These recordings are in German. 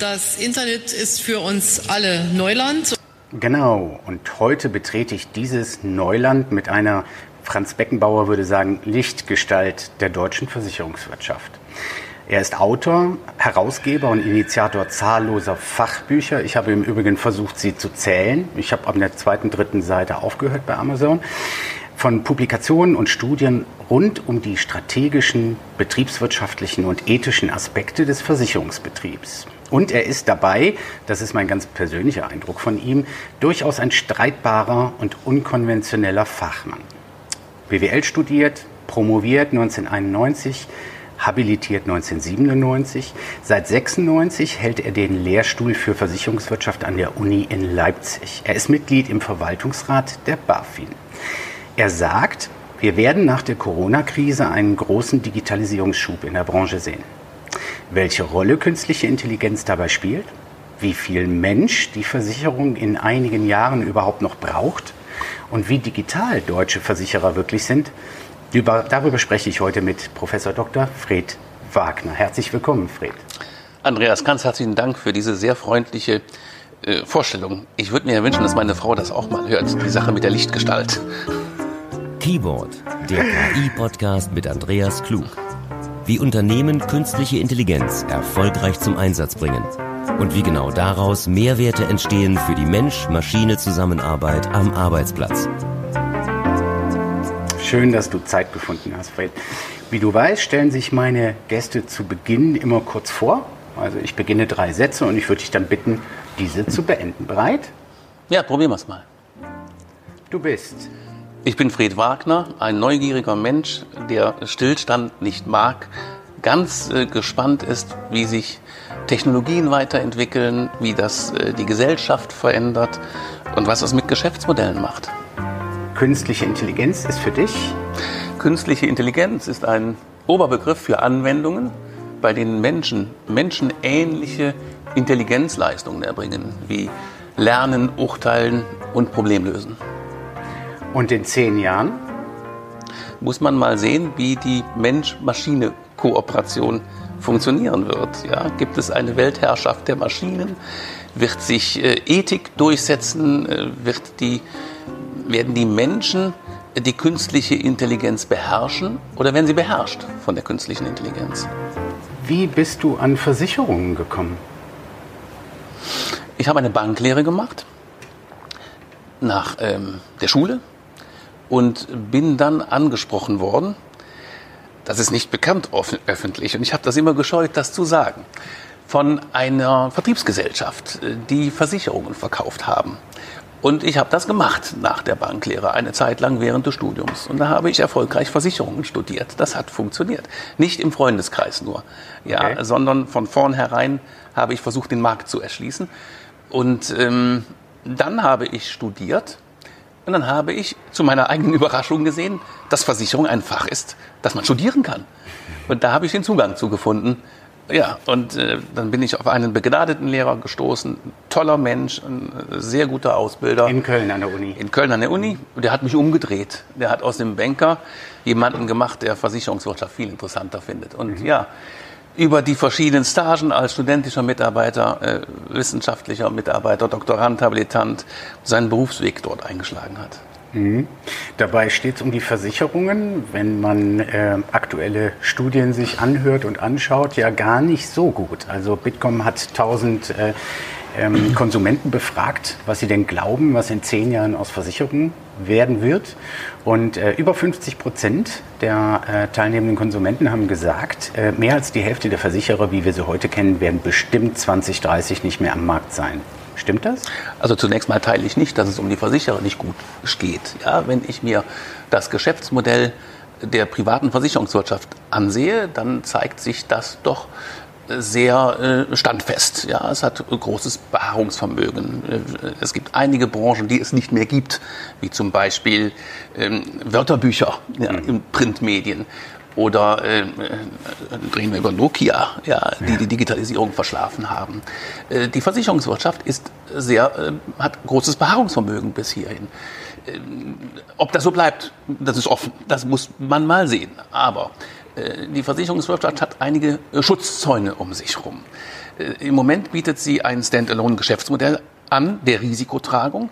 Das Internet ist für uns alle Neuland. Genau, und heute betrete ich dieses Neuland mit einer, Franz Beckenbauer würde sagen, Lichtgestalt der deutschen Versicherungswirtschaft. Er ist Autor, Herausgeber und Initiator zahlloser Fachbücher. Ich habe im Übrigen versucht, sie zu zählen. Ich habe an der zweiten, dritten Seite aufgehört bei Amazon. Von Publikationen und Studien rund um die strategischen, betriebswirtschaftlichen und ethischen Aspekte des Versicherungsbetriebs. Und er ist dabei, das ist mein ganz persönlicher Eindruck von ihm, durchaus ein streitbarer und unkonventioneller Fachmann. BWL studiert, promoviert 1991, habilitiert 1997. Seit 96 hält er den Lehrstuhl für Versicherungswirtschaft an der Uni in Leipzig. Er ist Mitglied im Verwaltungsrat der BaFin. Er sagt, wir werden nach der Corona-Krise einen großen Digitalisierungsschub in der Branche sehen. Welche Rolle künstliche Intelligenz dabei spielt? Wie viel Mensch die Versicherung in einigen Jahren überhaupt noch braucht? Und wie digital deutsche Versicherer wirklich sind? Über, darüber spreche ich heute mit Professor Dr. Fred Wagner. Herzlich willkommen, Fred. Andreas, ganz herzlichen Dank für diese sehr freundliche äh, Vorstellung. Ich würde mir ja wünschen, dass meine Frau das auch mal hört, die Sache mit der Lichtgestalt. Keyboard, der KI-Podcast mit Andreas Klug. Wie Unternehmen künstliche Intelligenz erfolgreich zum Einsatz bringen und wie genau daraus Mehrwerte entstehen für die Mensch-Maschine-Zusammenarbeit am Arbeitsplatz. Schön, dass du Zeit gefunden hast, Fred. Wie du weißt, stellen sich meine Gäste zu Beginn immer kurz vor. Also ich beginne drei Sätze und ich würde dich dann bitten, diese zu beenden. Bereit? Ja, probieren wir es mal. Du bist. Ich bin Fred Wagner, ein neugieriger Mensch, der Stillstand nicht mag, ganz äh, gespannt ist, wie sich Technologien weiterentwickeln, wie das äh, die Gesellschaft verändert und was es mit Geschäftsmodellen macht. Künstliche Intelligenz ist für dich? Künstliche Intelligenz ist ein Oberbegriff für Anwendungen, bei denen Menschen menschenähnliche Intelligenzleistungen erbringen, wie Lernen, Urteilen und Problemlösen. Und in zehn Jahren? Muss man mal sehen, wie die Mensch-Maschine-Kooperation funktionieren wird. Ja? Gibt es eine Weltherrschaft der Maschinen? Wird sich äh, Ethik durchsetzen? Äh, wird die werden die Menschen die künstliche Intelligenz beherrschen oder werden sie beherrscht von der künstlichen Intelligenz? Wie bist du an Versicherungen gekommen? Ich habe eine Banklehre gemacht nach ähm, der Schule und bin dann angesprochen worden. Das ist nicht bekannt öffentlich und ich habe das immer gescheut, das zu sagen. Von einer Vertriebsgesellschaft, äh, die Versicherungen verkauft haben. Und ich habe das gemacht nach der Banklehre, eine Zeit lang während des Studiums. Und da habe ich erfolgreich Versicherungen studiert. Das hat funktioniert. Nicht im Freundeskreis nur, ja, okay. sondern von vornherein habe ich versucht, den Markt zu erschließen. Und ähm, dann habe ich studiert und dann habe ich zu meiner eigenen Überraschung gesehen, dass Versicherung ein Fach ist, das man studieren kann. Und da habe ich den Zugang zu gefunden. Ja, und äh, dann bin ich auf einen begnadeten Lehrer gestoßen, toller Mensch, ein sehr guter Ausbilder. In Köln an der Uni. In Köln an der Uni. Und der hat mich umgedreht. Der hat aus dem Banker jemanden gemacht, der Versicherungswirtschaft viel interessanter findet. Und mhm. ja, über die verschiedenen Stagen als studentischer Mitarbeiter, äh, wissenschaftlicher Mitarbeiter, Doktorand, Habilitant seinen Berufsweg dort eingeschlagen hat. Mhm. Dabei steht es um die Versicherungen, wenn man äh, aktuelle Studien sich anhört und anschaut, ja gar nicht so gut. Also Bitkom hat 1000 äh, ähm, Konsumenten befragt, was sie denn glauben, was in zehn Jahren aus Versicherungen werden wird. Und äh, über 50 Prozent der äh, teilnehmenden Konsumenten haben gesagt, äh, mehr als die Hälfte der Versicherer, wie wir sie heute kennen, werden bestimmt 2030 nicht mehr am Markt sein. Stimmt das? Also zunächst mal teile ich nicht, dass es um die Versicherer nicht gut geht. Ja, wenn ich mir das Geschäftsmodell der privaten Versicherungswirtschaft ansehe, dann zeigt sich das doch sehr äh, standfest. Ja, es hat großes Beharrungsvermögen. Äh, es gibt einige Branchen, die es nicht mehr gibt, wie zum Beispiel ähm, Wörterbücher ja, mhm. in Printmedien. Oder äh, reden wir über Nokia, ja, die die Digitalisierung verschlafen haben. Äh, die Versicherungswirtschaft ist sehr, äh, hat großes Beharrungsvermögen bis hierhin. Äh, ob das so bleibt, das ist offen. Das muss man mal sehen. Aber die Versicherungswirtschaft hat einige äh, Schutzzäune um sich herum. Äh, Im Moment bietet sie ein Standalone-Geschäftsmodell an der Risikotragung.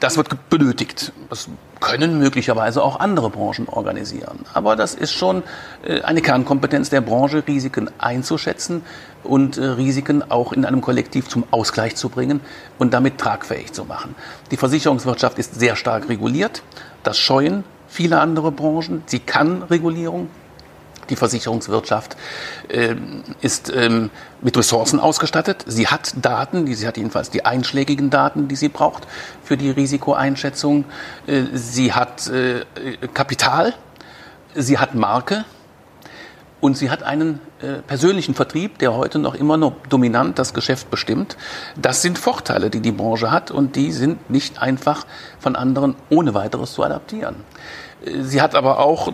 Das wird benötigt. Das können möglicherweise auch andere Branchen organisieren. Aber das ist schon eine Kernkompetenz der Branche, Risiken einzuschätzen und Risiken auch in einem Kollektiv zum Ausgleich zu bringen und damit tragfähig zu machen. Die Versicherungswirtschaft ist sehr stark reguliert. Das scheuen viele andere Branchen. Sie kann Regulierung, die Versicherungswirtschaft äh, ist ähm, mit Ressourcen ausgestattet. Sie hat Daten, sie hat jedenfalls die einschlägigen Daten, die sie braucht für die Risikoeinschätzung. Äh, sie hat äh, Kapital, sie hat Marke und sie hat einen äh, persönlichen Vertrieb, der heute noch immer noch dominant das Geschäft bestimmt. Das sind Vorteile, die die Branche hat und die sind nicht einfach von anderen ohne weiteres zu adaptieren. Sie hat aber auch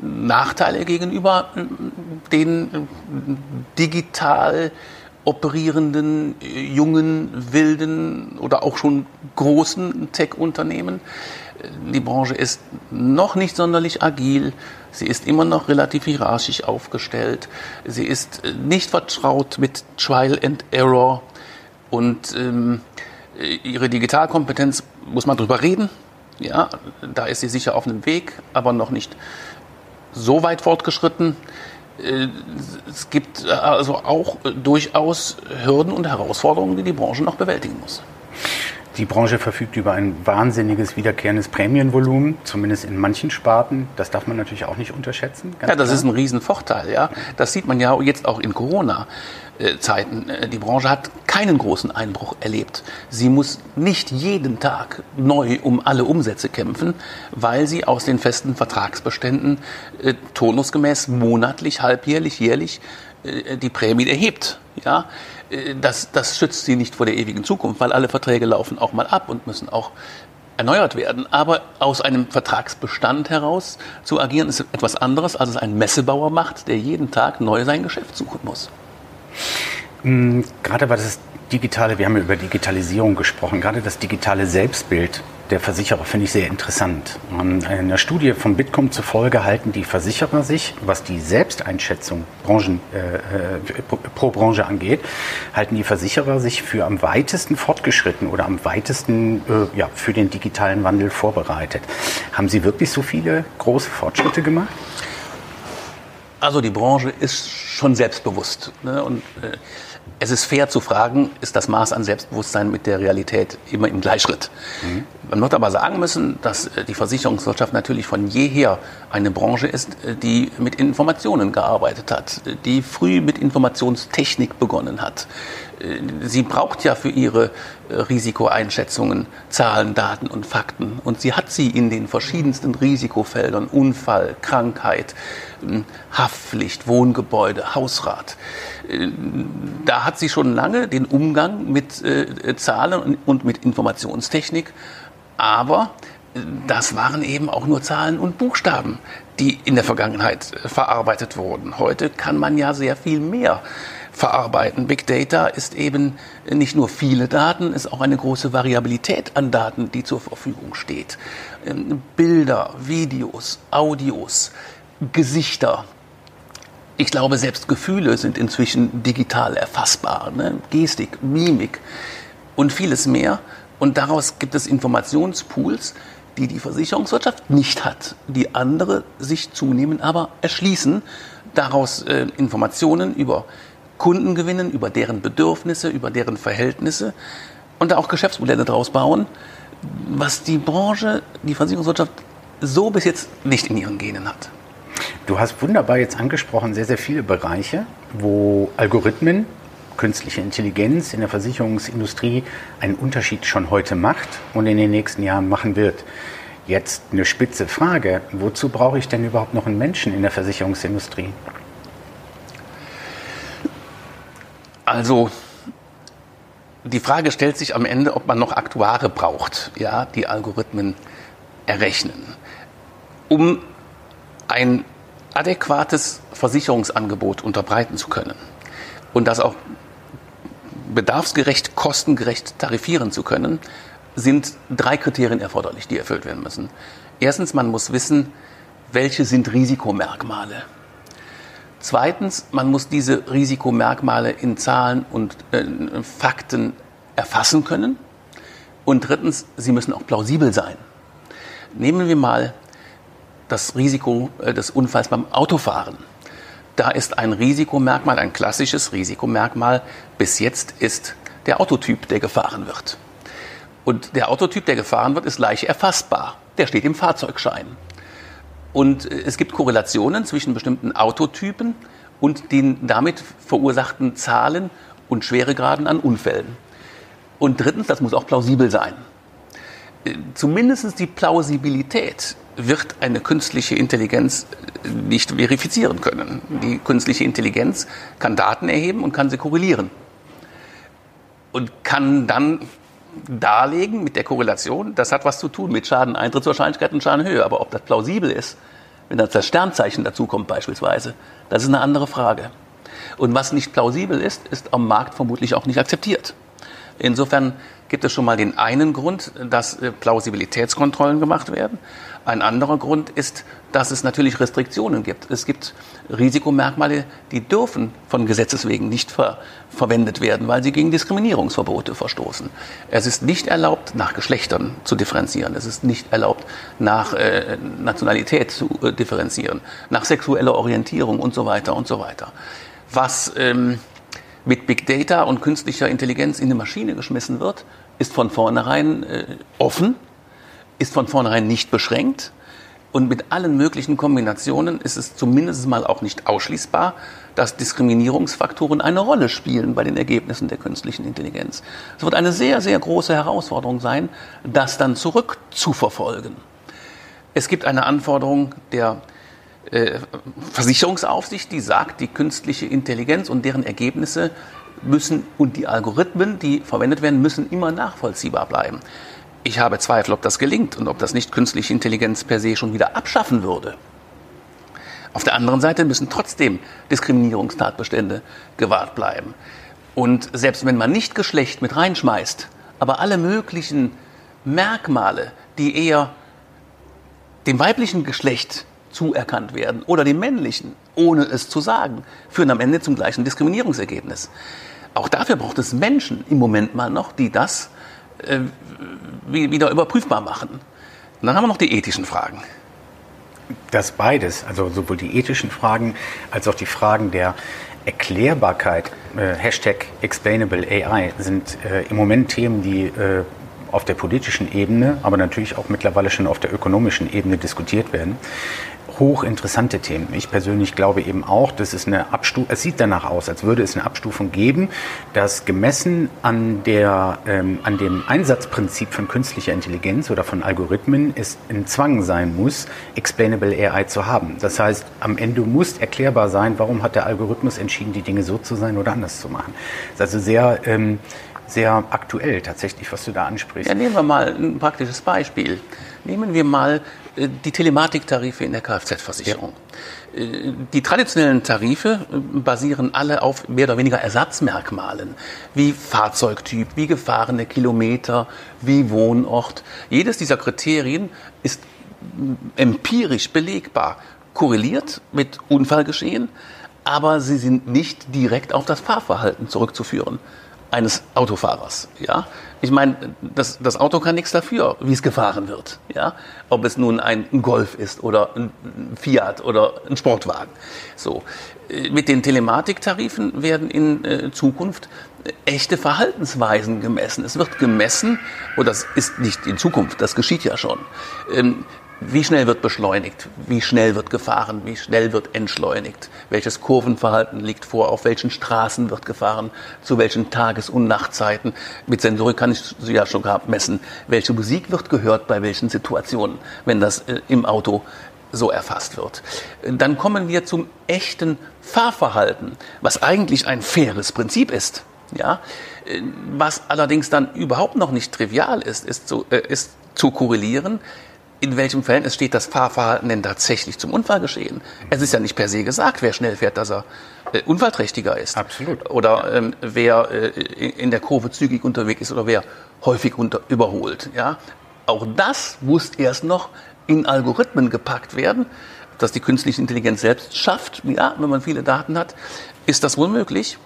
Nachteile gegenüber den digital operierenden jungen, wilden oder auch schon großen Tech-Unternehmen. Die Branche ist noch nicht sonderlich agil. Sie ist immer noch relativ hierarchisch aufgestellt. Sie ist nicht vertraut mit Trial and Error. Und ähm, ihre Digitalkompetenz muss man drüber reden. Ja, da ist sie sicher auf einem Weg, aber noch nicht so weit fortgeschritten. Äh, es gibt also auch durchaus Hürden und Herausforderungen, die die Branche noch bewältigen muss. Die Branche verfügt über ein wahnsinniges wiederkehrendes Prämienvolumen, zumindest in manchen Sparten. Das darf man natürlich auch nicht unterschätzen. ja, das klar. ist ein Riesenvorteil. Ja. Das sieht man ja jetzt auch in Corona. Zeiten. Die Branche hat keinen großen Einbruch erlebt. Sie muss nicht jeden Tag neu um alle Umsätze kämpfen, weil sie aus den festen Vertragsbeständen äh, turnusgemäß monatlich, halbjährlich, jährlich äh, die Prämie erhebt. Ja, äh, das, das schützt sie nicht vor der ewigen Zukunft, weil alle Verträge laufen auch mal ab und müssen auch erneuert werden. Aber aus einem Vertragsbestand heraus zu agieren, ist etwas anderes, als es ein Messebauer macht, der jeden Tag neu sein Geschäft suchen muss. Hm, gerade war das digitale, wir haben über Digitalisierung gesprochen, gerade das digitale Selbstbild der Versicherer finde ich sehr interessant. In einer Studie von Bitkom zufolge halten die Versicherer sich, was die Selbsteinschätzung Branchen, äh, äh pro Branche angeht, halten die Versicherer sich für am weitesten fortgeschritten oder am weitesten äh, ja, für den digitalen Wandel vorbereitet. Haben Sie wirklich so viele große Fortschritte gemacht? Also die Branche ist schon selbstbewusst. Ne? Und äh, es ist fair zu fragen, ist das Maß an Selbstbewusstsein mit der Realität immer im Gleichschritt? Mhm. Man wird aber sagen müssen, dass äh, die Versicherungswirtschaft natürlich von jeher eine Branche ist, äh, die mit Informationen gearbeitet hat, die früh mit Informationstechnik begonnen hat. Äh, sie braucht ja für ihre Risikoeinschätzungen Zahlen, Daten und Fakten. Und sie hat sie in den verschiedensten Risikofeldern, Unfall, Krankheit, hm, Haftpflicht, Wohngebäude, Hausrat. Da hat sie schon lange den Umgang mit Zahlen und mit Informationstechnik aber äh, das waren eben auch nur Zahlen und Buchstaben, die in der Vergangenheit äh, verarbeitet wurden. Heute kann man ja sehr viel mehr verarbeiten. Big Data ist eben nicht nur viele Daten, ist auch eine große Variabilität an Daten, die zur Verfügung steht. Ähm, Bilder, Videos, Audios, Gesichter. Ich glaube, selbst Gefühle sind inzwischen digital erfassbar. Ne? Gestik, Mimik und vieles mehr. Und daraus gibt es Informationspools, die die Versicherungswirtschaft nicht hat, die andere sich zunehmend aber erschließen, daraus äh, Informationen über Kunden gewinnen, über deren Bedürfnisse, über deren Verhältnisse und da auch Geschäftsmodelle daraus bauen, was die Branche, die Versicherungswirtschaft so bis jetzt nicht in ihren Genen hat. Du hast wunderbar jetzt angesprochen, sehr, sehr viele Bereiche, wo Algorithmen künstliche Intelligenz in der Versicherungsindustrie einen Unterschied schon heute macht und in den nächsten Jahren machen wird. Jetzt eine spitze Frage, wozu brauche ich denn überhaupt noch einen Menschen in der Versicherungsindustrie? Also die Frage stellt sich am Ende, ob man noch Aktuare braucht, ja, die Algorithmen errechnen, um ein adäquates Versicherungsangebot unterbreiten zu können und das auch bedarfsgerecht, kostengerecht tarifieren zu können, sind drei Kriterien erforderlich, die erfüllt werden müssen. Erstens, man muss wissen, welche sind Risikomerkmale. Zweitens, man muss diese Risikomerkmale in Zahlen und äh, Fakten erfassen können. Und drittens, sie müssen auch plausibel sein. Nehmen wir mal das Risiko äh, des Unfalls beim Autofahren. Da ist ein Risikomerkmal, ein klassisches Risikomerkmal bis jetzt ist der Autotyp, der gefahren wird. Und der Autotyp, der gefahren wird, ist leicht erfassbar. Der steht im Fahrzeugschein. Und äh, es gibt Korrelationen zwischen bestimmten Autotypen und den damit verursachten Zahlen und Schweregraden an Unfällen. Und drittens, das muss auch plausibel sein. Äh, zumindest die Plausibilität wird eine künstliche Intelligenz äh, nicht verifizieren können. Die künstliche Intelligenz kann Daten erheben und kann sie korrelieren. Und kann dann darlegen mit der Korrelation, das hat was zu tun mit Schadeneintrittswahrscheinlichkeit und Schadenhöhe. Aber ob das plausibel ist, wenn das Sternzeichen dazukommt beispielsweise, das ist eine andere Frage. Und was nicht plausibel ist, ist am Markt vermutlich auch nicht akzeptiert. Insofern gibt es schon mal den einen Grund, dass äh, Plausibilitätskontrollen gemacht werden. Ein anderer Grund ist, dass es natürlich Restriktionen gibt. Es gibt Risikomerkmale, die dürfen von Gesetzes wegen nicht ver verwendet werden, weil sie gegen Diskriminierungsverbote verstoßen. Es ist nicht erlaubt, nach Geschlechtern zu differenzieren. Es ist nicht erlaubt, nach äh, Nationalität zu äh, differenzieren, nach sexueller Orientierung und so weiter und so weiter. Was ähm, mit Big Data und künstlicher Intelligenz in eine Maschine geschmissen wird, ist von vornherein äh, offen, ist von vornherein nicht beschränkt. Und mit allen möglichen Kombinationen ist es zumindest mal auch nicht ausschließbar, dass Diskriminierungsfaktoren eine Rolle spielen bei den Ergebnissen der künstlichen Intelligenz. Es wird eine sehr, sehr große Herausforderung sein, das dann zurückzuverfolgen. Es gibt eine Anforderung der Versicherungsaufsicht, die sagt, die künstliche Intelligenz und deren Ergebnisse müssen und die Algorithmen, die verwendet werden, müssen immer nachvollziehbar bleiben. Ich habe Zweifel, ob das gelingt und ob das nicht künstliche Intelligenz per se schon wieder abschaffen würde. Auf der anderen Seite müssen trotzdem Diskriminierungstatbestände gewahrt bleiben. Und selbst wenn man nicht Geschlecht mit reinschmeißt, aber alle möglichen Merkmale, die eher dem weiblichen Geschlecht zuerkannt werden oder dem männlichen, ohne es zu sagen, führen am Ende zum gleichen Diskriminierungsergebnis. Auch dafür braucht es Menschen im Moment mal noch, die das äh, wieder überprüfbar machen. Und dann haben wir noch die ethischen Fragen. Das beides, also sowohl die ethischen Fragen als auch die Fragen der Erklärbarkeit, äh, Hashtag Explainable AI, sind äh, im Moment Themen, die äh, auf der politischen Ebene, aber natürlich auch mittlerweile schon auf der ökonomischen Ebene diskutiert werden hochinteressante Themen. Ich persönlich glaube eben auch, dass es eine Abstufung, es sieht danach aus, als würde es eine Abstufung geben, dass gemessen an, der, ähm, an dem Einsatzprinzip von künstlicher Intelligenz oder von Algorithmen es ein Zwang sein muss, Explainable AI zu haben. Das heißt, am Ende muss erklärbar sein, warum hat der Algorithmus entschieden, die Dinge so zu sein oder anders zu machen. Das ist also sehr, ähm, sehr aktuell tatsächlich, was du da ansprichst. Ja, nehmen wir mal ein praktisches Beispiel. Nehmen wir mal die Telematiktarife in der Kfz-Versicherung. Ja. Äh, die traditionellen Tarife äh, basieren alle auf mehr oder weniger Ersatzmerkmalen, wie Fahrzeugtyp, wie gefahrene Kilometer, wie Wohnort. Jedes dieser Kriterien ist empirisch belegbar, korreliert mit Unfallgeschehen, aber sie sind nicht direkt auf das Fahrverhalten zurückzuführen eines Autofahrers. Ja? Ich meine, das, das Auto kann nichts dafür, wie es gefahren wird. Ja? Ob es nun ein Golf ist oder ein Fiat oder ein Sportwagen. So. Äh, mit den Telematiktarifen werden in äh, Zukunft echte Verhaltensweisen gemessen. Es wird gemessen, und das ist nicht in Zukunft, das geschieht ja schon, ähm, wie schnell wird beschleunigt? Wie schnell wird gefahren? Wie schnell wird entschleunigt? Welches Kurvenverhalten liegt vor? Auf welchen Straßen wird gefahren? Zu welchen Tages- und Nachtzeiten? Mit Sensorik kann ich ja schon messen. Welche Musik wird gehört bei welchen Situationen, wenn das äh, im Auto so erfasst wird. Dann kommen wir zum echten Fahrverhalten, was eigentlich ein faires Prinzip ist. Ja, äh, was allerdings dann überhaupt noch nicht trivial ist, ist zu, äh, ist zu korrelieren in welchem Verhältnis steht das Fahrverhalten denn tatsächlich zum Unfallgeschehen? Es ist ja nicht per se gesagt, wer schnell fährt, dass er äh, unfallträchtiger ist. Absolut. Oder ähm, wer äh, in der Kurve zügig unterwegs ist oder wer häufig unter, überholt. Ja? Auch das muss erst noch in Algorithmen gepackt werden. das die künstliche Intelligenz selbst schafft, ja, wenn man viele Daten hat, ist das wohl möglich.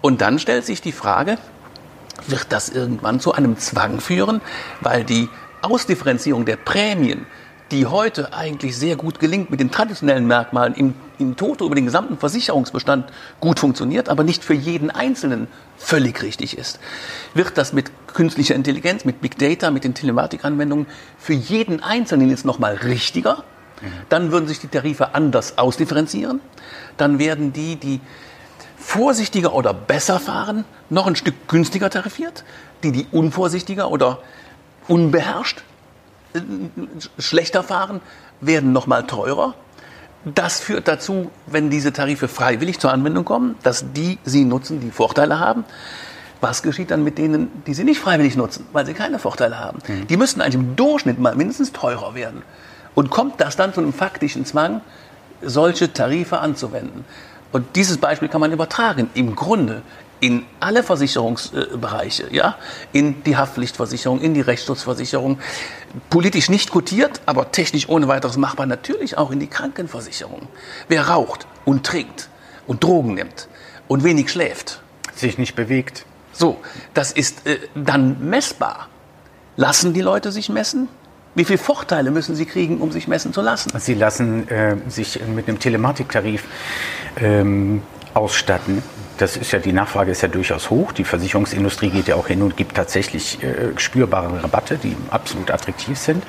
Und dann stellt sich die Frage, wird das irgendwann zu einem Zwang führen, weil die Ausdifferenzierung der Prämien, die heute eigentlich sehr gut gelingt mit den traditionellen Merkmalen im, im Toto über den gesamten Versicherungsbestand gut funktioniert, aber nicht für jeden Einzelnen völlig richtig ist. Wird das mit künstlicher Intelligenz, mit Big Data, mit den Telematikanwendungen für jeden Einzelnen jetzt nochmal richtiger? Dann würden sich die Tarife anders ausdifferenzieren. Dann werden die, die vorsichtiger oder besser fahren, noch ein Stück günstiger tarifiert. Die, die unvorsichtiger oder unbeherrscht schlechter fahren, werden noch mal teurer. Das führt dazu, wenn diese Tarife freiwillig zur Anwendung kommen, dass die sie nutzen, die Vorteile haben. Was geschieht dann mit denen, die sie nicht freiwillig nutzen, weil sie keine Vorteile haben? Mhm. Die müssten eigentlich im Durchschnitt mal mindestens teurer werden. Und kommt das dann zu einem faktischen Zwang, solche Tarife anzuwenden? Und dieses Beispiel kann man übertragen. Im Grunde in alle Versicherungsbereiche, ja, in die Haftpflichtversicherung, in die Rechtsschutzversicherung, politisch nicht kotiert, aber technisch ohne weiteres machbar, natürlich auch in die Krankenversicherung. Wer raucht und trinkt und Drogen nimmt und wenig schläft, sich nicht bewegt. So, das ist äh, dann messbar. Lassen die Leute sich messen? Wie viele Vorteile müssen sie kriegen, um sich messen zu lassen? Sie lassen äh, sich mit einem Telematiktarif ähm, ausstatten. Das ist ja, die Nachfrage ist ja durchaus hoch. Die Versicherungsindustrie geht ja auch hin und gibt tatsächlich äh, spürbare Rabatte, die absolut attraktiv sind.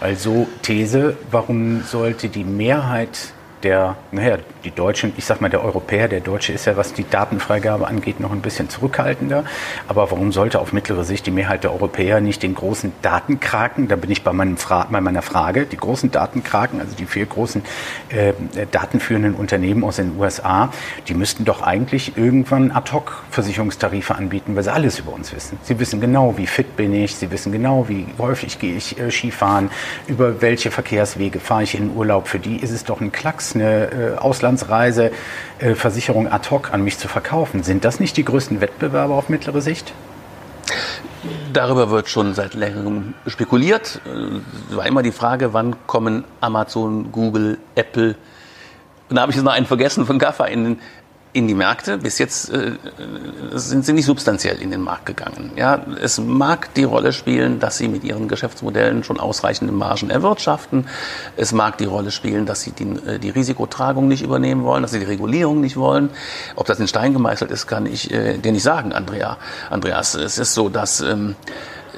Also These, warum sollte die Mehrheit der, naja, die Deutschen, ich sag mal, der Europäer, der Deutsche ist ja, was die Datenfreigabe angeht, noch ein bisschen zurückhaltender. Aber warum sollte auf mittlere Sicht die Mehrheit der Europäer nicht den großen Datenkraken, da bin ich bei, meinem Fra bei meiner Frage, die großen Datenkraken, also die vier großen äh, datenführenden Unternehmen aus den USA, die müssten doch eigentlich irgendwann Ad-Hoc-Versicherungstarife anbieten, weil sie alles über uns wissen. Sie wissen genau, wie fit bin ich, sie wissen genau, wie häufig gehe ich äh, Skifahren, über welche Verkehrswege fahre ich in Urlaub. Für die ist es doch ein Klacks eine äh, Auslandsreise, äh, Versicherung ad hoc an mich zu verkaufen. Sind das nicht die größten Wettbewerber auf mittlere Sicht? Darüber wird schon seit längerem spekuliert. Es war immer die Frage, wann kommen Amazon, Google, Apple. Und da habe ich jetzt noch einen vergessen von GAFA in den in die Märkte. Bis jetzt äh, sind sie nicht substanziell in den Markt gegangen. Ja, es mag die Rolle spielen, dass sie mit ihren Geschäftsmodellen schon ausreichende Margen erwirtschaften. Es mag die Rolle spielen, dass sie die, äh, die Risikotragung nicht übernehmen wollen, dass sie die Regulierung nicht wollen. Ob das in Stein gemeißelt ist, kann ich äh, dir nicht sagen, Andrea. Andreas. Es ist so, dass ähm,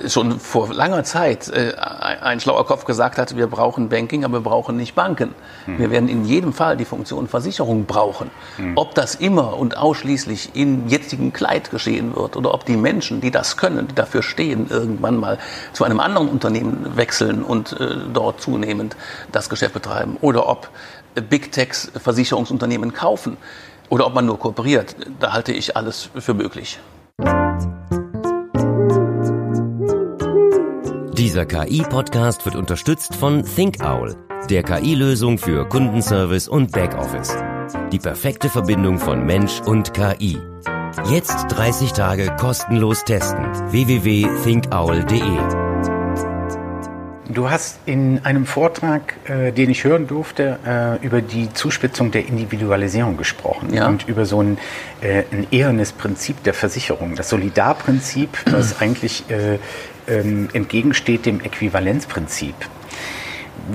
schon vor langer Zeit äh, ein schlauer Kopf gesagt hat, wir brauchen Banking, aber wir brauchen nicht Banken. Mhm. Wir werden in jedem Fall die Funktion Versicherung brauchen. Mhm. Ob das immer und ausschließlich in jetzigem Kleid geschehen wird oder ob die Menschen, die das können, die dafür stehen, irgendwann mal zu einem anderen Unternehmen wechseln und äh, dort zunehmend das Geschäft betreiben oder ob Big Techs Versicherungsunternehmen kaufen oder ob man nur kooperiert, da halte ich alles für möglich. Dieser KI-Podcast wird unterstützt von ThinkOwl, der KI-Lösung für Kundenservice und Backoffice. Die perfekte Verbindung von Mensch und KI. Jetzt 30 Tage kostenlos testen. www.thinkowl.de Du hast in einem Vortrag, äh, den ich hören durfte, äh, über die Zuspitzung der Individualisierung gesprochen ja. und über so ein, äh, ein ehernes Prinzip der Versicherung, das Solidarprinzip, was eigentlich äh, ähm, entgegensteht dem Äquivalenzprinzip.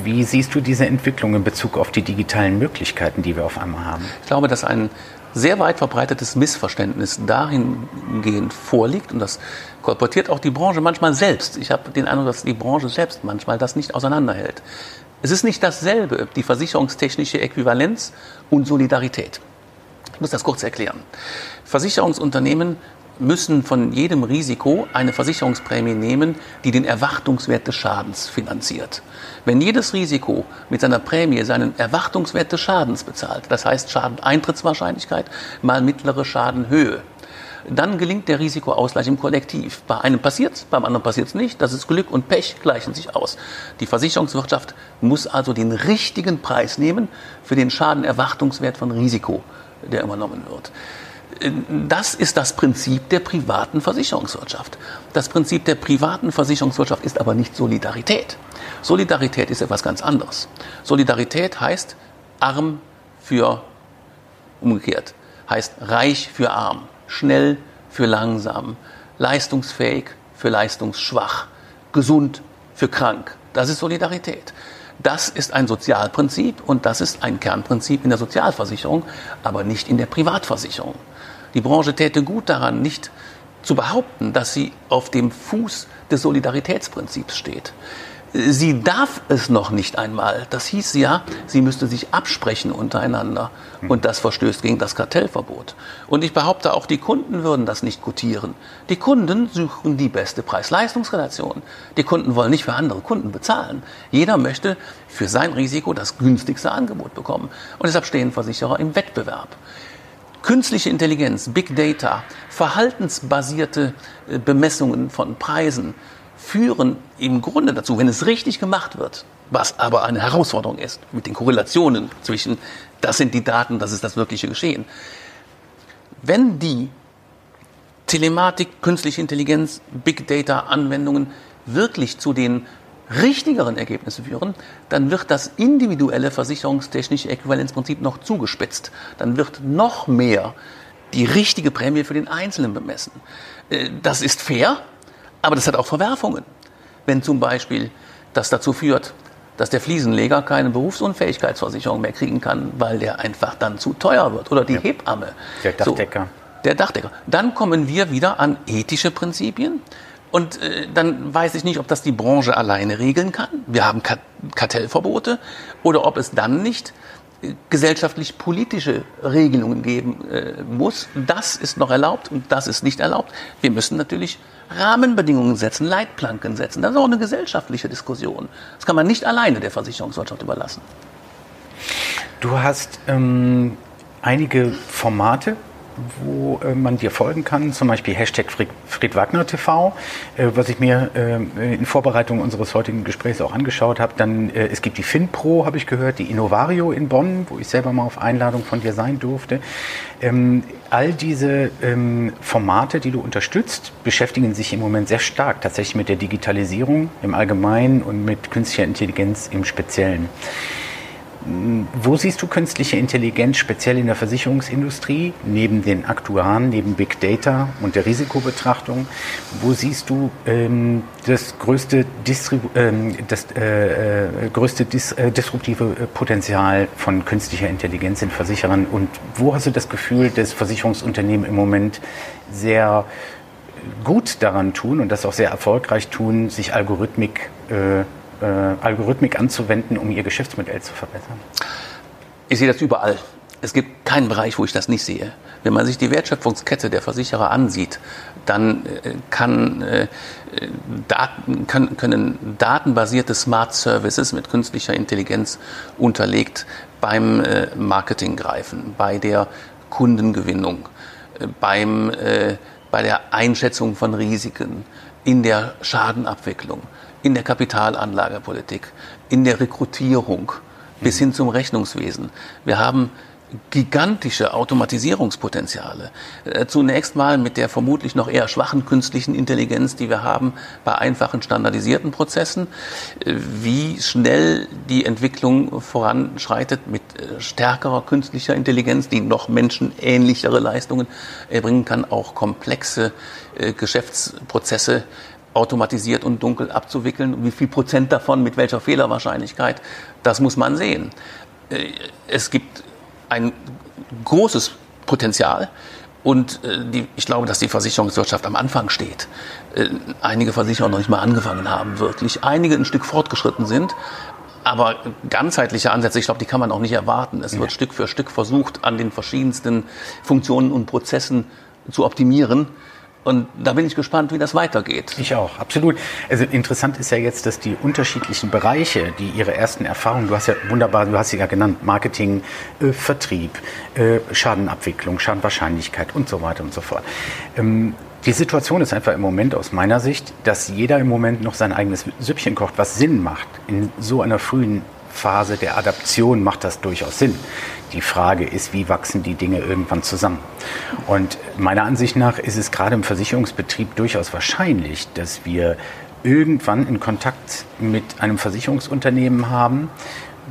Wie siehst du diese Entwicklung in Bezug auf die digitalen Möglichkeiten, die wir auf einmal haben? Ich glaube, dass ein sehr weit verbreitetes Missverständnis dahingehend vorliegt und das kolportiert auch die Branche manchmal selbst. Ich habe den Eindruck, dass die Branche selbst manchmal das nicht auseinanderhält. Es ist nicht dasselbe, die versicherungstechnische Äquivalenz und Solidarität. Ich muss das kurz erklären. Versicherungsunternehmen müssen von jedem Risiko eine Versicherungsprämie nehmen, die den Erwartungswert des Schadens finanziert. Wenn jedes Risiko mit seiner Prämie seinen Erwartungswert des Schadens bezahlt, das heißt Schadeneintrittswahrscheinlichkeit mal mittlere Schadenhöhe, dann gelingt der Risikoausgleich im Kollektiv. Bei einem passiert es, beim anderen passiert es nicht. Das ist Glück und Pech gleichen sich aus. Die Versicherungswirtschaft muss also den richtigen Preis nehmen für den Schadenerwartungswert von Risiko, der übernommen wird. Das ist das Prinzip der privaten Versicherungswirtschaft. Das Prinzip der privaten Versicherungswirtschaft ist aber nicht Solidarität. Solidarität ist etwas ganz anderes. Solidarität heißt, arm für umgekehrt. Heißt reich für arm, schnell für langsam, leistungsfähig für leistungsschwach, gesund für krank. Das ist Solidarität. Das ist ein Sozialprinzip und das ist ein Kernprinzip in der Sozialversicherung, aber nicht in der Privatversicherung. Die Branche täte gut daran, nicht zu behaupten, dass sie auf dem Fuß des Solidaritätsprinzips steht. Sie darf es noch nicht einmal. Das hieß ja, sie müsste sich absprechen untereinander. Und das verstößt gegen das Kartellverbot. Und ich behaupte, auch die Kunden würden das nicht gutieren. Die Kunden suchen die beste Preis-Leistungs-Relation. Die Kunden wollen nicht für andere Kunden bezahlen. Jeder möchte für sein Risiko das günstigste Angebot bekommen. Und deshalb stehen Versicherer im Wettbewerb. Künstliche Intelligenz, Big Data, verhaltensbasierte äh, Bemessungen von Preisen, führen im Grunde dazu, wenn es richtig gemacht wird, was aber eine Herausforderung ist, mit den Korrelationen zwischen, das sind die Daten, das ist das wirkliche Geschehen. Wenn die Telematik, künstliche Intelligenz, Big Data Anwendungen wirklich zu den richtigeren Ergebnissen führen, dann wird das individuelle versicherungstechnische Äquivalenzprinzip noch zugespitzt. Dann wird noch mehr die richtige Prämie für den Einzelnen bemessen. Äh, das ist fair, aber das hat auch Verwerfungen. Wenn zum Beispiel das dazu führt, dass der Fliesenleger keine Berufsunfähigkeitsversicherung mehr kriegen kann, weil der einfach dann zu teuer wird. Oder die ja. Hebamme. Der Dachdecker. So, der Dachdecker. Dann kommen wir wieder an ethische Prinzipien. Und äh, dann weiß ich nicht, ob das die Branche alleine regeln kann. Wir haben Kartellverbote. Oder ob es dann nicht gesellschaftlich-politische Regelungen geben äh, muss. Das ist noch erlaubt und das ist nicht erlaubt. Wir müssen natürlich Rahmenbedingungen setzen, Leitplanken setzen. Das ist auch eine gesellschaftliche Diskussion. Das kann man nicht alleine der Versicherungswirtschaft überlassen. Du hast ähm, einige Formate wo äh, man dir folgen kann, zum Beispiel Hashtag Fried, Fried Wagner TV, äh, was ich mir äh, in Vorbereitung unseres heutigen Gesprächs auch angeschaut habe. Dann äh, es gibt die FinPro, habe ich gehört, die Innovario in Bonn, wo ich selber mal auf Einladung von dir sein durfte. Ähm, all diese ähm, Formate, die du unterstützt, beschäftigen sich im Moment sehr stark tatsächlich mit der Digitalisierung im Allgemeinen und mit künstlicher Intelligenz im Speziellen. Wo siehst du künstliche Intelligenz speziell in der Versicherungsindustrie, neben den Aktuaren, neben Big Data und der Risikobetrachtung? Wo siehst du ähm, das größte, Distribu ähm, das, äh, äh, größte dis äh, disruptive Potenzial von künstlicher Intelligenz in Versicherern? Und wo hast du das Gefühl, dass Versicherungsunternehmen im Moment sehr gut daran tun und das auch sehr erfolgreich tun, sich Algorithmik äh, äh, Algorithmik anzuwenden, um ihr Geschäftsmodell zu verbessern? Ich sehe das überall. Es gibt keinen Bereich, wo ich das nicht sehe. Wenn man sich die Wertschöpfungskette der Versicherer ansieht, dann äh, kann, äh, Daten, können, können datenbasierte Smart Services mit künstlicher Intelligenz unterlegt beim äh, Marketing greifen, bei der Kundengewinnung, äh, beim, äh, bei der Einschätzung von Risiken, in der Schadenabwicklung in der Kapitalanlagepolitik, in der Rekrutierung bis hin zum Rechnungswesen. Wir haben gigantische Automatisierungspotenziale. Äh, zunächst mal mit der vermutlich noch eher schwachen künstlichen Intelligenz, die wir haben bei einfachen standardisierten Prozessen. Äh, wie schnell die Entwicklung voranschreitet mit äh, stärkerer künstlicher Intelligenz, die noch menschenähnlichere Leistungen erbringen kann, auch komplexe Geschäftsprozesse automatisiert und dunkel abzuwickeln. Wie viel Prozent davon, mit welcher Fehlerwahrscheinlichkeit, das muss man sehen. Äh, es gibt ein großes Potenzial und äh, die, ich glaube, dass die Versicherungswirtschaft am Anfang steht. Äh, einige Versicherer noch nicht mal angefangen haben, wirklich. Einige ein Stück fortgeschritten sind. Aber ganzheitliche Ansätze, ich glaube, die kann man auch nicht erwarten. Es wird ja. Stück für Stück versucht, an den verschiedensten Funktionen und Prozessen zu optimieren. Und da bin ich gespannt, wie das weitergeht. Ich auch, absolut. Also interessant ist ja jetzt, dass die unterschiedlichen Bereiche, die ihre ersten Erfahrungen, du hast ja wunderbar, du hast sie ja genannt, Marketing, äh, Vertrieb, äh, Schadenabwicklung, Schadenwahrscheinlichkeit und so weiter und so fort. Ähm, die Situation ist einfach im Moment aus meiner Sicht, dass jeder im Moment noch sein eigenes Süppchen kocht, was Sinn macht in so einer frühen Phase der Adaption macht das durchaus Sinn. Die Frage ist, wie wachsen die Dinge irgendwann zusammen? Und meiner Ansicht nach ist es gerade im Versicherungsbetrieb durchaus wahrscheinlich, dass wir irgendwann in Kontakt mit einem Versicherungsunternehmen haben,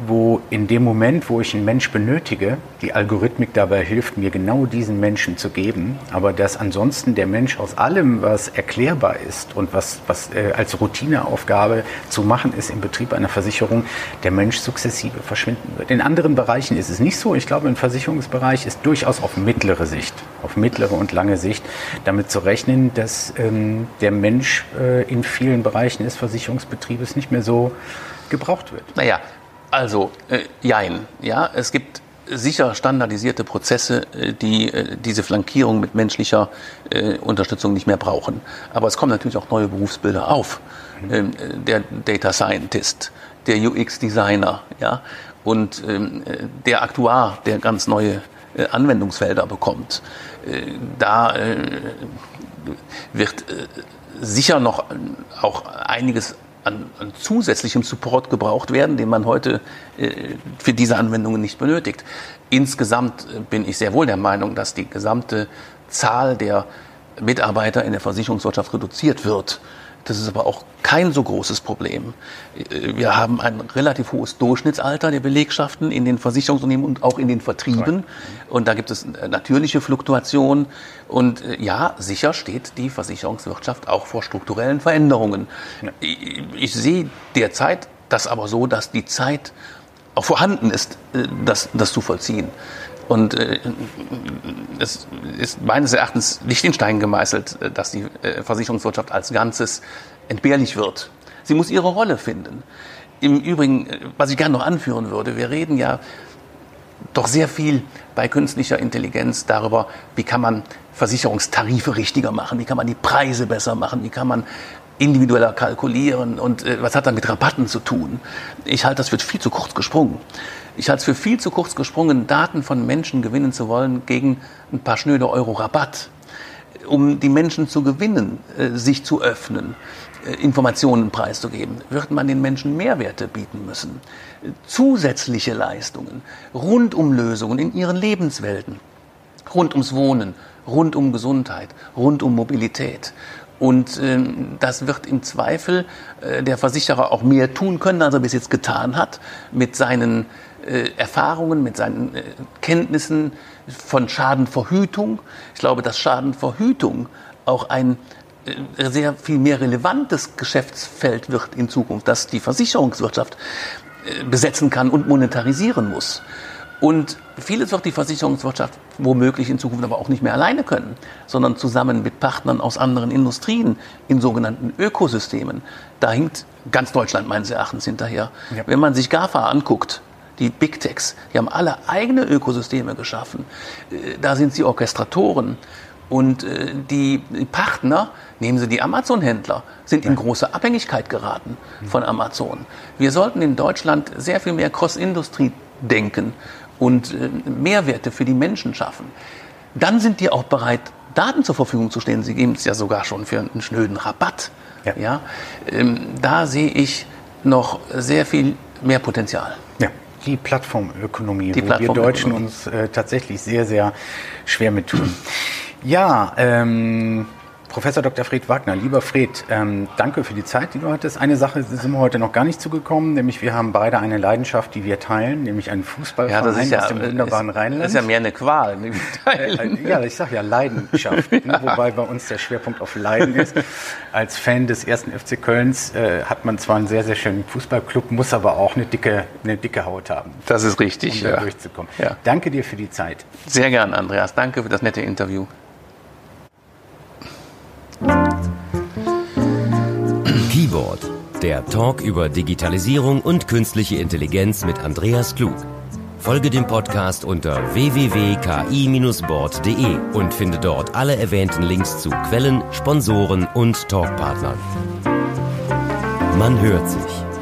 wo in dem Moment, wo ich einen Mensch benötige, die Algorithmik dabei hilft, mir genau diesen Menschen zu geben, aber dass ansonsten der Mensch aus allem, was erklärbar ist und was, was äh, als Routineaufgabe zu machen ist im Betrieb einer Versicherung, der Mensch sukzessive verschwinden wird. In anderen Bereichen ist es nicht so. Ich glaube, im Versicherungsbereich ist durchaus auf mittlere Sicht, auf mittlere und lange Sicht damit zu rechnen, dass ähm, der Mensch äh, in vielen Bereichen des Versicherungsbetriebes nicht mehr so gebraucht wird. Naja, also, äh, jein. Ja, es gibt sicher standardisierte Prozesse, äh, die äh, diese Flankierung mit menschlicher äh, Unterstützung nicht mehr brauchen. Aber es kommen natürlich auch neue Berufsbilder auf. Ähm, der Data Scientist, der UX-Designer, ja, und ähm, der Aktuar, der ganz neue äh, Anwendungsfelder bekommt. Äh, da äh, wird sicher noch auch einiges an, an zusätzlichem Support gebraucht werden, den man heute äh, für diese Anwendungen nicht benötigt. Insgesamt äh, bin ich sehr wohl der Meinung, dass die gesamte Zahl der Mitarbeiter in der Versicherungswirtschaft reduziert wird. Das ist aber auch kein so großes Problem. Wir haben ein relativ hohes Durchschnittsalter der Belegschaften in den Versicherungsunternehmen und auch in den Vertrieben. Und da gibt es natürliche Fluktuationen. Und äh, ja, sicher steht die Versicherungswirtschaft auch vor strukturellen Veränderungen. Ich sehe derzeit das aber so, dass die Zeit auch vorhanden ist, äh, das, das zu vollziehen. Und äh, es ist meines Erachtens nicht in Stein gemeißelt, äh, dass die äh, Versicherungswirtschaft als Ganzes entbehrlich wird. Sie muss ihre Rolle finden. Im Übrigen, äh, was ich gerne noch anführen würde, wir reden ja doch sehr viel bei künstlicher Intelligenz darüber, wie kann man Versicherungstarife richtiger machen, wie kann man die Preise besser machen, wie kann man individueller kalkulieren und was hat dann mit Rabatten zu tun. Ich halte das für viel zu kurz gesprungen. Ich halte es für viel zu kurz gesprungen, Daten von Menschen gewinnen zu wollen gegen ein paar schnöde Euro Rabatt. Um die Menschen zu gewinnen, äh, sich zu öffnen, äh, Informationen preiszugeben, wird man den Menschen Mehrwerte bieten müssen. Zusätzliche Leistungen, Rundumlösungen in ihren Lebenswelten, rund ums Wohnen, rund um Gesundheit, rund um Mobilität. Und ähm, das wird im Zweifel äh, der Versicherer auch mehr tun können, als er bis jetzt getan hat, mit seinen äh, Erfahrungen, mit seinen äh, Kenntnissen von Schadenverhütung. Ich glaube, dass Schadenverhütung auch ein äh, sehr viel mehr relevantes Geschäftsfeld wird in Zukunft, das die Versicherungswirtschaft äh, besetzen kann und monetarisieren muss. Und vieles wird die Versicherungswirtschaft womöglich in Zukunft aber auch nicht mehr alleine können, sondern zusammen mit Partnern aus anderen Industrien in sogenannten Ökosystemen. Da hinkt ganz Deutschland meines Erachtens hinterher. Ja. Wenn man sich GAFA anguckt, die Big Techs, die haben alle eigene Ökosysteme geschaffen. Äh, da sind sie Orchestratoren. Und äh, die Partner, nehmen Sie die Amazon-Händler, sind in große Abhängigkeit geraten von Amazon. Wir sollten in Deutschland sehr viel mehr Cross-Industrie denken und äh, Mehrwerte für die Menschen schaffen, dann sind die auch bereit, Daten zur Verfügung zu stellen. Sie geben es ja sogar schon für einen schnöden Rabatt. Ja. ja? Ähm, da sehe ich noch sehr viel mehr Potenzial. Ja, die Plattformökonomie, die wo Plattform wir Deutschen uns äh, tatsächlich sehr, sehr schwer mit tun. Ja, ähm, Professor Dr. Fred Wagner, lieber Fred, ähm, danke für die Zeit, die du hattest. Eine Sache sind wir heute noch gar nicht zugekommen, nämlich wir haben beide eine Leidenschaft, die wir teilen, nämlich einen Fußballverein ja, das ist ja, aus dem wunderbaren ist, Rheinland. Das ist ja mehr eine Qual. Äh, äh, ja, ich sage ja Leidenschaft, ja. Ne, wobei bei uns der Schwerpunkt auf Leiden ist. Als Fan des ersten FC Kölns äh, hat man zwar einen sehr, sehr schönen Fußballclub, muss aber auch eine dicke, eine dicke Haut haben. Das ist richtig, um da durchzukommen. Ja. Danke dir für die Zeit. Sehr gern, Andreas. Danke für das nette Interview. Keyboard, der Talk über Digitalisierung und künstliche Intelligenz mit Andreas Klug. Folge dem Podcast unter www.ki-board.de und finde dort alle erwähnten Links zu Quellen, Sponsoren und Talkpartnern. Man hört sich.